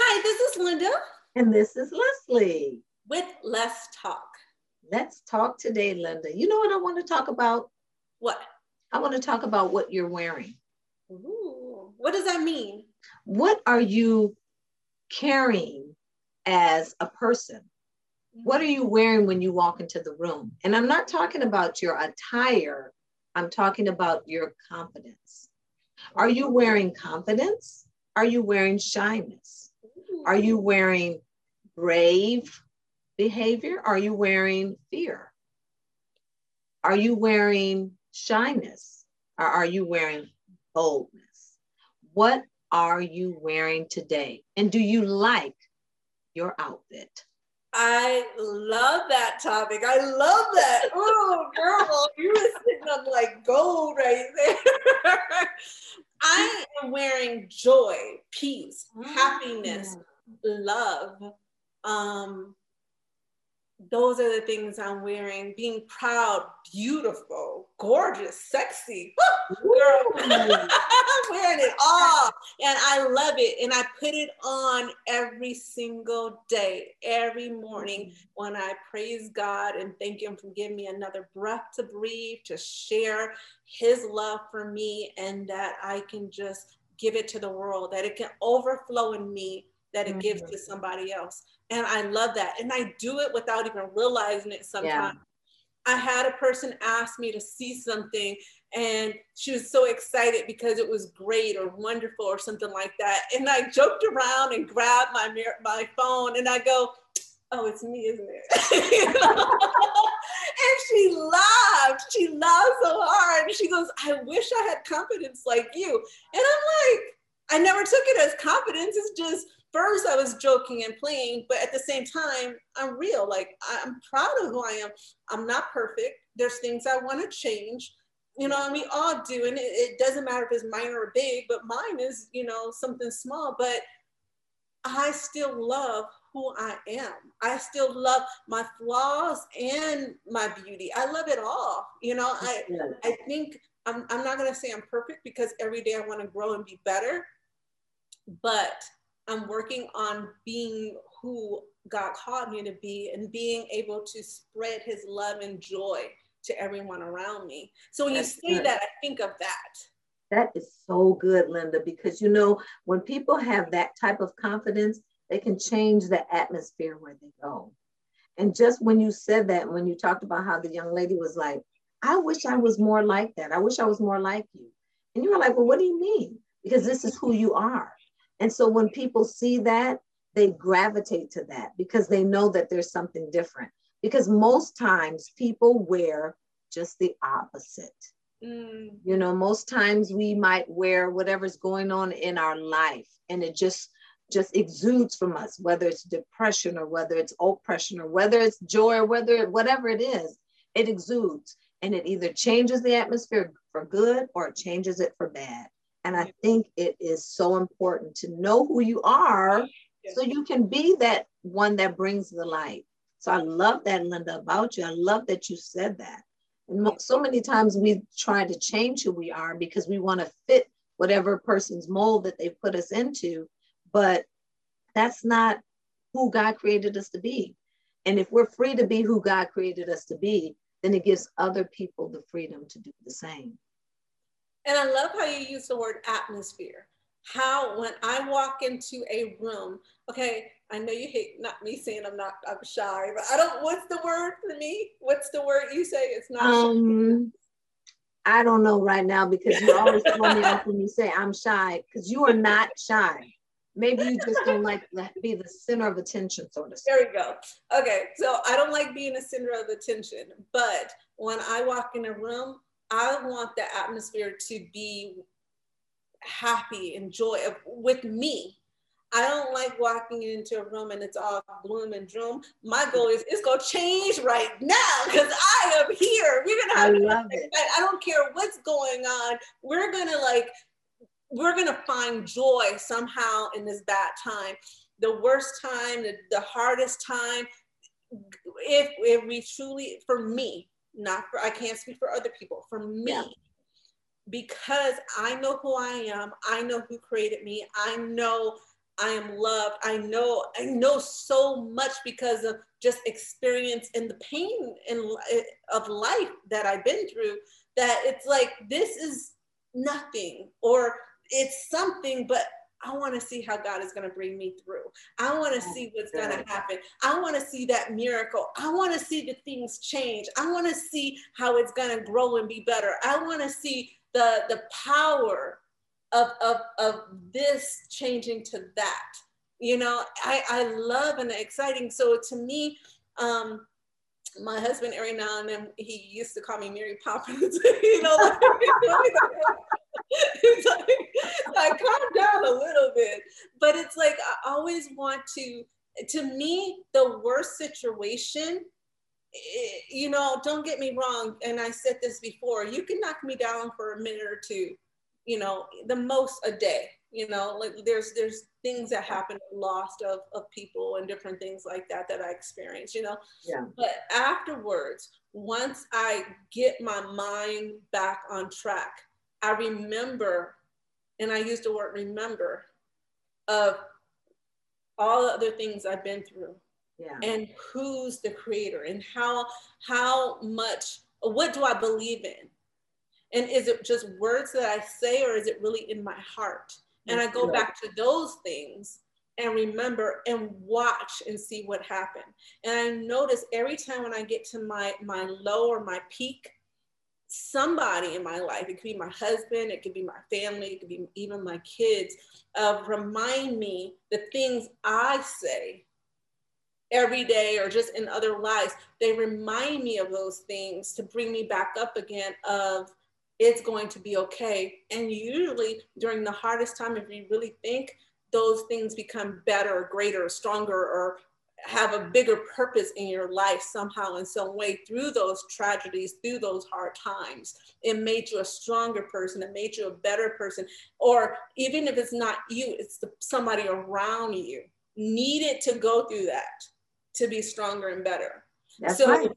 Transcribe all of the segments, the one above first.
Hi, this is Linda. And this is Leslie. With Let's Talk. Let's talk today, Linda. You know what I want to talk about? What? I want to talk about what you're wearing. Ooh, what does that mean? What are you carrying as a person? What are you mm-hmm. wearing when you walk into the room? And I'm not talking about your attire, I'm talking about your confidence. Are you mm-hmm. wearing confidence? Are you wearing shyness? Are you wearing brave behavior? Are you wearing fear? Are you wearing shyness? Or are you wearing boldness? What are you wearing today? And do you like your outfit? I love that topic. I love that. Oh, girl, you were sitting on like gold right there. I am wearing joy, peace, happiness, mm. Love. Um, those are the things I'm wearing. Being proud, beautiful, gorgeous, sexy. Girl, I'm wearing it all. And I love it. And I put it on every single day, every morning when I praise God and thank Him for giving me another breath to breathe, to share His love for me, and that I can just give it to the world, that it can overflow in me, that it mm-hmm. gives to somebody else. And I love that. And I do it without even realizing it sometimes. Yeah. I had a person ask me to see something and she was so excited because it was great or wonderful or something like that. And I joked around and grabbed my my phone and I go, "Oh, it's me, isn't it?" and she laughed. She laughed so hard. She goes, "I wish I had confidence like you." And I'm like, I never took it as confidence. It's just first I was joking and playing, but at the same time, I'm real. Like I'm proud of who I am. I'm not perfect. There's things I want to change. You know, and we all do. And it, it doesn't matter if it's minor or big, but mine is, you know, something small. But I still love who I am. I still love my flaws and my beauty. I love it all. You know, I I think I'm, I'm not gonna say I'm perfect because every day I want to grow and be better. But I'm working on being who God called me to be and being able to spread his love and joy to everyone around me. So when That's you say good. that, I think of that. That is so good, Linda, because you know, when people have that type of confidence, they can change the atmosphere where they go. And just when you said that, when you talked about how the young lady was like, I wish I was more like that. I wish I was more like you. And you were like, well, what do you mean? Because this is who you are. And so when people see that, they gravitate to that because they know that there's something different. Because most times people wear just the opposite. Mm. You know, most times we might wear whatever's going on in our life and it just just exudes from us, whether it's depression or whether it's oppression or whether it's joy or whether whatever it is, it exudes and it either changes the atmosphere for good or it changes it for bad. And I think it is so important to know who you are so you can be that one that brings the light. So I love that, Linda, about you. I love that you said that. And so many times we try to change who we are because we want to fit whatever person's mold that they put us into. But that's not who God created us to be. And if we're free to be who God created us to be, then it gives other people the freedom to do the same. And I love how you use the word atmosphere. How when I walk into a room, okay, I know you hate not me saying I'm not I'm shy, but I don't what's the word for me? What's the word you say? It's not um I don't know right now because you always throw me off when you say I'm shy because you are not shy. Maybe you just don't like to be the center of attention, sort of. There we go. Okay, so I don't like being a center of attention, but when I walk in a room, I want the atmosphere to be happy and joy with me. I don't like walking into a room and it's all gloom and doom. My goal is it's gonna change right now because I am here. We're gonna have. I love it. I don't care what's going on. We're gonna like, we're gonna find joy somehow in this bad time. The worst time, the, the hardest time. If if we truly, for me, not for I can't speak for other people, for me. Yeah. Because I know who I am, I know who created me, I know I am loved. I know, I know so much because of just experience and the pain in, eh, of life that I've been through that it's like, this is nothing or it's something, but I want to see how God is going to bring me through. I want to see what's going to happen. I want to see that miracle. I want to see the things change. I want to see how it's going to grow and be better. I want to see the, the power of, of, of this changing to that. You know, I, I love and exciting. So to me, um, my husband every now and then he used to call me Mary Poppins. you know, like, it's like, like calm down a little bit. But it's like I always want to. To me, the worst situation eh, you know, don't get me wrong, and I said this before, you can knock me down for a minute or two, you know, the most a day. You know, like there's there's things that happen, lost of, of people and different things like that that I experienced, you know. Yeah. But afterwards, once I get my mind back on track, I remember, and I use the word remember, of all the other things I've been through. Yeah. And who's the creator and how how much what do I believe in? And is it just words that I say or is it really in my heart? And I go back to those things and remember and watch and see what happened. And I notice every time when I get to my my low or my peak, somebody in my life, it could be my husband, it could be my family, it could be even my kids, uh, remind me the things I say every day or just in other lives. They remind me of those things to bring me back up again of it's going to be okay. And usually during the hardest time, if you really think, those things become better, greater, stronger, or have a bigger purpose in your life somehow in some way through those tragedies through those hard times. It made you a stronger person. It made you a better person. Or even if it's not you it's the, somebody around you needed to go through that to be stronger and better. That's so right.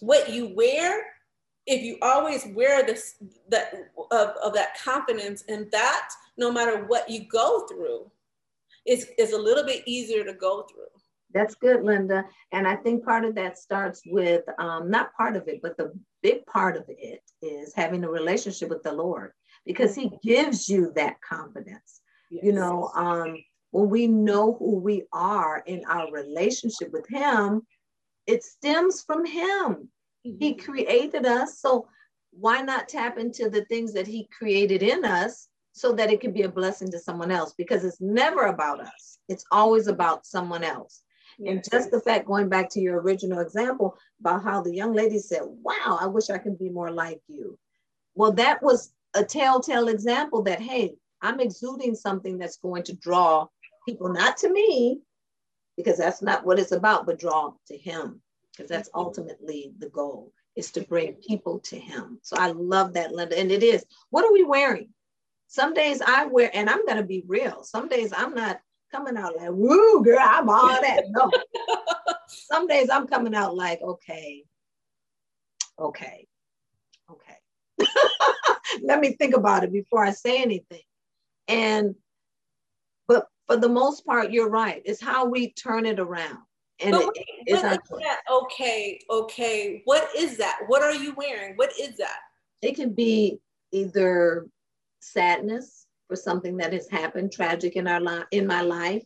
what you wear if you always wear this that of, of that confidence and that no matter what you go through is is a little bit easier to go through that's good, Linda. And I think part of that starts with um, not part of it, but the big part of it is having a relationship with the Lord because He gives you that confidence. Yes. You know, um, when we know who we are in our relationship with Him, it stems from Him. Mm-hmm. He created us. So why not tap into the things that He created in us so that it can be a blessing to someone else? Because it's never about us, it's always about someone else. And just the fact, going back to your original example about how the young lady said, Wow, I wish I could be more like you. Well, that was a telltale example that, hey, I'm exuding something that's going to draw people not to me, because that's not what it's about, but draw to him, because that's mm-hmm. ultimately the goal is to bring people to him. So I love that, Linda. And it is. What are we wearing? Some days I wear, and I'm going to be real. Some days I'm not coming out like, woo, girl, I'm all that. No. Some days I'm coming out like, okay, okay, okay. Let me think about it before I say anything. And, but for the most part, you're right. It's how we turn it around. And but it, what, what is that? Okay, okay. What is that? What are you wearing? What is that? It can be either sadness, for something that has happened tragic in our life in my life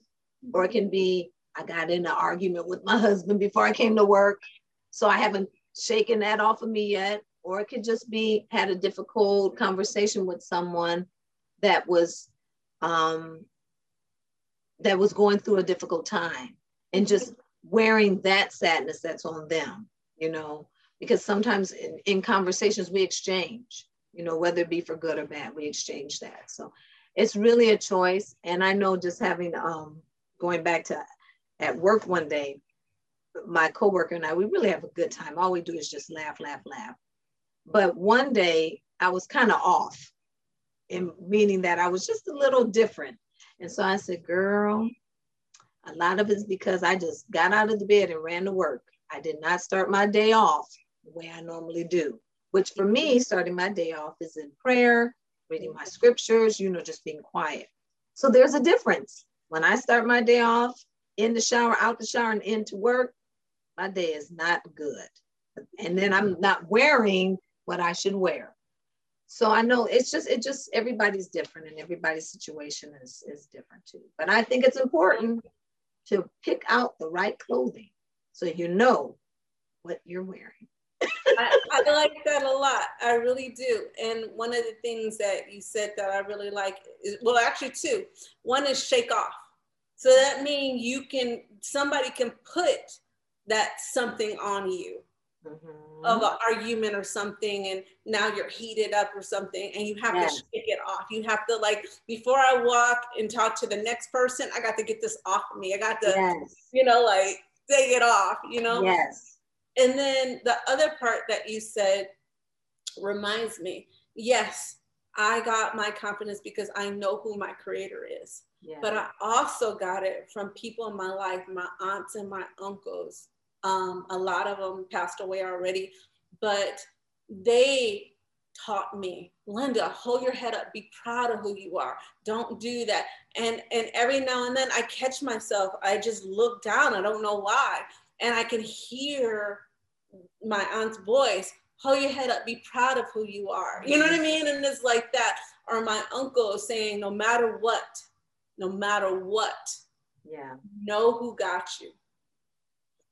or it can be i got in an argument with my husband before i came to work so i haven't shaken that off of me yet. Or it could just be had a difficult conversation with someone that was um that was going through a difficult time and just wearing that sadness that's on them you know? Because sometimes in, in conversations we exchange you know whether it be for good or bad we exchange that. So it's really a choice. And I know just having um going back to at work one day, my coworker and I, we really have a good time. All we do is just laugh, laugh, laugh. But one day I was kind of off, in meaning that I was just a little different. And so I said, girl, a lot of it's because I just got out of the bed and ran to work. I did not start my day off the way I normally do, which for me, starting my day off is in prayer, reading mm-hmm. my scriptures, you know, just being quiet. So there's a difference. when I start my day off in the shower, out the shower, and into work, my day is not good. And then I'm mm-hmm. not wearing what I should wear. So I know it's just it just everybody's different and everybody's situation is is different too. But I think it's important to pick out the right clothing so you know what you're wearing. I, I, like that a lot. I really do. And one of the things that you said that I really like is well, actually two. One is shake off. So that means you can somebody can put that something on you mm-hmm. of an argument or something, and now you're heated up or something, and you have to shake it off. You have to like before I walk and talk to the next person, I got to get this off of me. I got to, yes. you know, like take it off. You know. Yes and then the other part that you said reminds me yes, I got my confidence because I know who my creator is. Yeah. But I also got it from people in my life, my aunts and my uncles. Um, a lot of them passed away already, but they taught me linda hold your head up be proud of who you are don't do that and and every now and then i catch myself i just look down i don't know why and i can hear my aunt's voice, hold your head up, be proud of who you are. You know what I mean? And it's like that. Or my uncle saying, no matter what, no matter what, yeah, know who got you.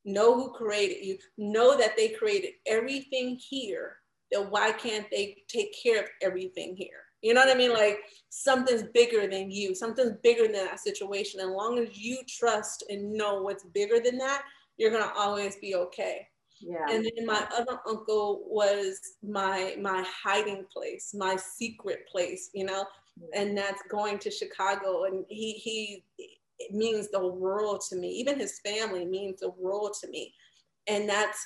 Know who created you. Know that they created everything here. Then why can't they take care of everything here? You know what I mean? Like something's bigger than you, something's bigger than that situation. As long as you trust and know what's bigger than that, you're gonna always be okay. Yeah. And then my other uncle was my my hiding place, my secret place, you know, mm-hmm. and that's going to Chicago. And he he it means the world to me. Even his family means the world to me. And that's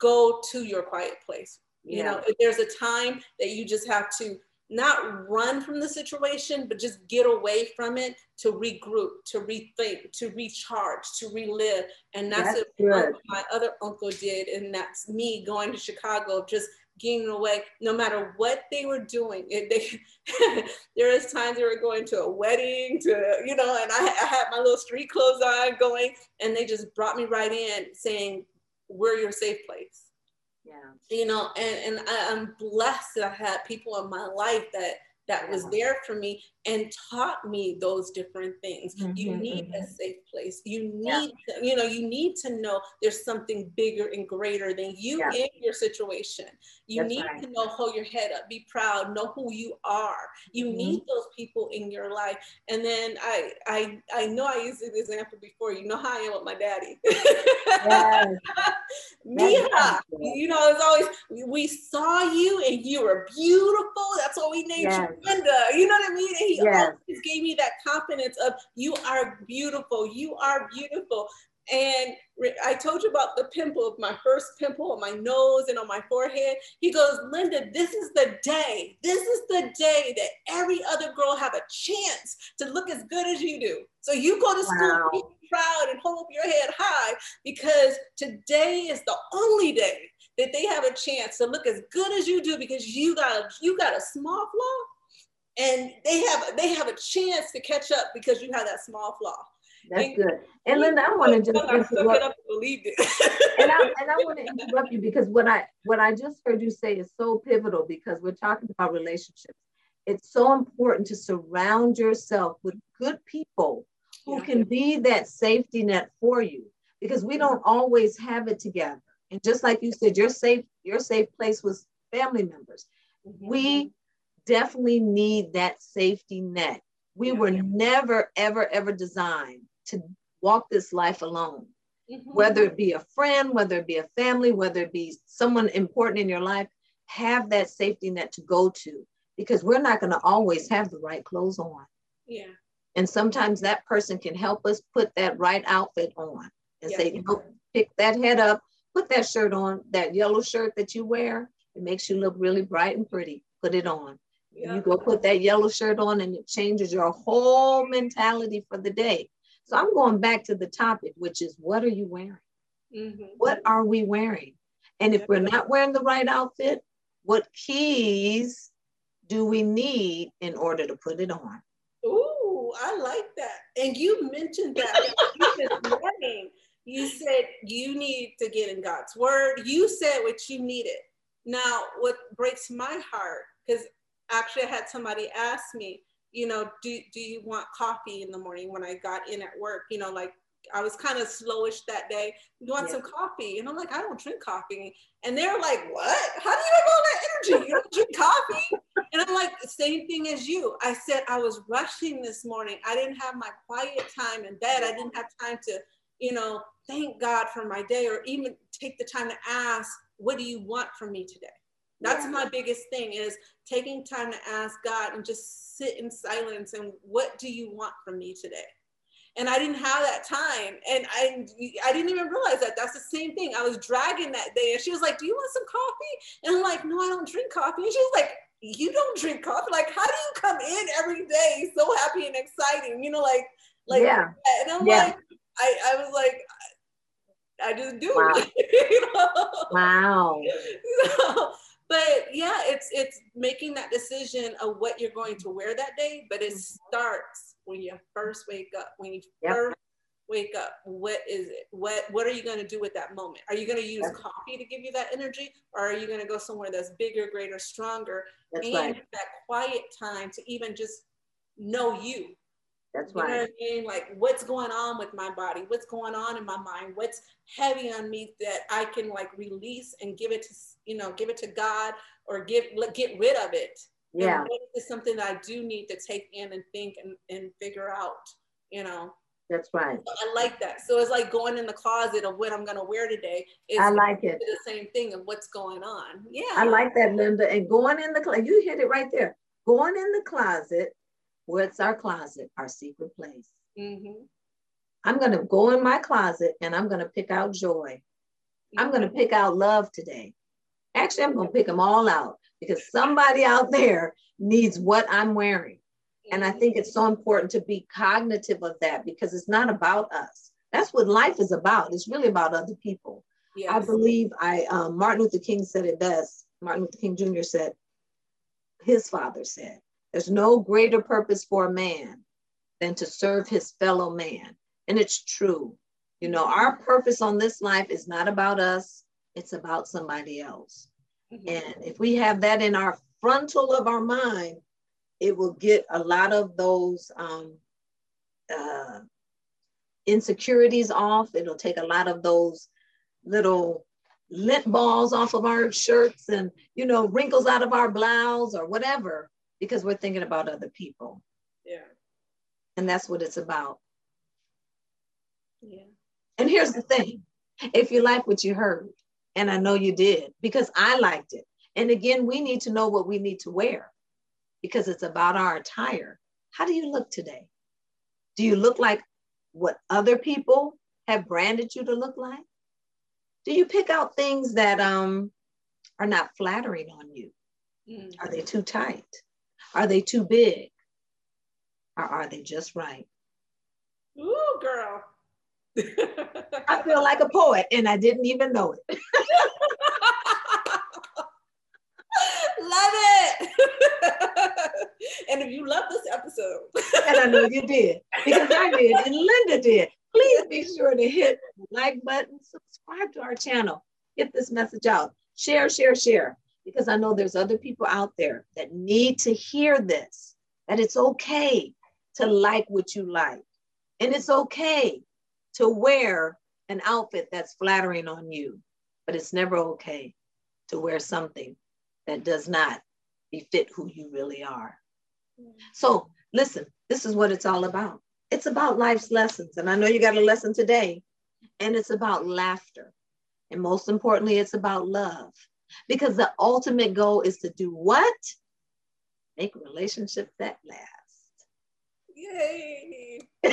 go to your quiet place. You yeah. know, if there's a time that you just have to not run from the situation, but just get away from it to regroup, to rethink, to recharge, to relive. And that's, that's what my other uncle did. And that's me going to Chicago, just getting away, no matter what they were doing. It, they, there was times they were going to a wedding, to, you know, and I, I had my little street clothes on going, and they just brought me right in saying, we're your safe place yeah. You know, and, and I, am blessed that I had people in my life that that was there for me and taught me those different things. Mm-hmm, you need mm-hmm. a safe place. You need, yeah. to, you know, you need to know there's something bigger and greater than you yeah. in your situation. You That's need right. to know, hold your head up, be proud, know who you are. You mm-hmm. need those people in your life. And then I, I, I know I used this example before. You know how I am with my daddy. Yes. Mija, you know, it's always we saw you and you were beautiful. That's what we named yes. you, Linda. You know what I mean? And he yes. always gave me that confidence of you are beautiful, you are beautiful. And I told you about the pimple, my first pimple on my nose and on my forehead. He goes, Linda, this is the day. This is the day that every other girl have a chance to look as good as you do. So you go to wow. school, be proud and hold up your head high because today is the only day that they have a chance to look as good as you do because you got a, you got a small flaw and they have they have a chance to catch up because you have that small flaw. That's and, good. And Linda, I want to just interrupt. Up and, and I and I want to interrupt you because what I what I just heard you say is so pivotal because we're talking about relationships. It's so important to surround yourself with good people who yeah. can be that safety net for you because we don't always have it together. And just like you said, your safe your safe place was family members. Mm-hmm. We definitely need that safety net. We yeah. were never, ever, ever designed to walk this life alone. Mm-hmm. Whether it be a friend, whether it be a family, whether it be someone important in your life, have that safety net to go to because we're not going to always have the right clothes on. Yeah. And sometimes that person can help us put that right outfit on and yeah. say, pick that head up, put that shirt on, that yellow shirt that you wear. It makes you look really bright and pretty. Put it on. Yeah. You go put that yellow shirt on and it changes your whole mentality for the day. So I'm going back to the topic, which is what are you wearing? Mm-hmm. What are we wearing? And if we're not wearing the right outfit, what keys do we need in order to put it on? Ooh, I like that. And you mentioned that this morning. You said you need to get in God's word. You said what you needed. Now, what breaks my heart, because actually I had somebody ask me, you know, do, do you want coffee in the morning when I got in at work? You know, like I was kind of slowish that day. You want yeah. some coffee? And I'm like, I don't drink coffee. And they're like, what? How do you have all that energy? You don't drink coffee? And I'm like, same thing as you. I said I was rushing this morning. I didn't have my quiet time in bed. I didn't have time to, you know, thank God for my day or even take the time to ask, what do you want from me today? That's yeah. my biggest thing is taking time to ask God and just sit in silence and what do you want from me today? and I didn't have that time. And I, I didn't even realize that. That's the same thing. I was dragging that day, and she was like, "Do you want some coffee?" And I'm like, "No, I don't drink coffee." And she was like, "You don't drink coffee? Like, how do you come in every day so happy and exciting? You know, like, like." Yeah. And I'm yeah. like, I, I was like. I just do wow. you know? Wow. So, but yeah, it's it's making that decision of what you're going to wear that day, but it mm-hmm. starts when you first wake up, when you yep. first wake up, what is it? What what are you going to do with that moment? Are you going to use yep. coffee to give you that energy, or are you going to go somewhere that's bigger, greater, stronger, that's and right. that quiet time to even just know you? That's you right. Know what I mean? Like what's going on with my body? What's going on in my mind? What's heavy on me that I can like release and give it to you know give it to God or give get rid of it? Yeah. and is something that i do need to take in and think and, and figure out you know? That's right. I like that. So it's like going in the closet of what i'm going to wear today is i like it. the same thing of what's going on. Yeah. i like that linda. And going in the closet you hit it right there. Going in the closet what's our closet our secret place mm-hmm. i'm going to go in my closet and i'm going to pick out joy mm-hmm. i'm going to pick out love today actually i'm going to pick them all out because somebody out there needs what I'm wearing. And I think it's so important to be cognitive of that because it's not about us. That's what life is about. It's really about other people. Yes. I believe I um, Martin Luther King said it best. Martin Luther King Jr. said, his father said, "There's no greater purpose for a man than to serve his fellow man." And it's true. You know, our purpose on this life is not about us. It's about somebody else. Mm-hmm. And if we have that in our frontal of our mind, it will get a lot of those um, uh, insecurities off. It'll take a lot of those little lint balls off of our shirts and, you know, wrinkles out of our blouse or whatever, because we're thinking about other people. Yeah. And that's what it's about. Yeah. And here's the thing if you like what you heard, and I know you did because I liked it. And again, we need to know what we need to wear because it's about our attire. How do you look today? Do you look like what other people have branded you to look like? Do you pick out things that um, are not flattering on you? Mm. Are they too tight? Are they too big? Or are they just right? Ooh, girl. I feel like a poet and I didn't even know it. love it. and if you love this episode, and I know you did, because I did, and Linda did, please be sure to hit the like button, subscribe to our channel, get this message out, share, share, share, because I know there's other people out there that need to hear this, that it's okay to like what you like. And it's okay to wear an outfit that's flattering on you, but it's never okay to wear something that does not befit who you really are. So, listen, this is what it's all about. It's about life's lessons. And I know you got a lesson today, and it's about laughter. And most importantly, it's about love. Because the ultimate goal is to do what? Make relationships that last. Yay.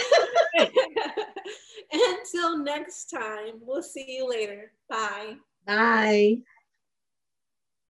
Until next time, we'll see you later. Bye. Bye.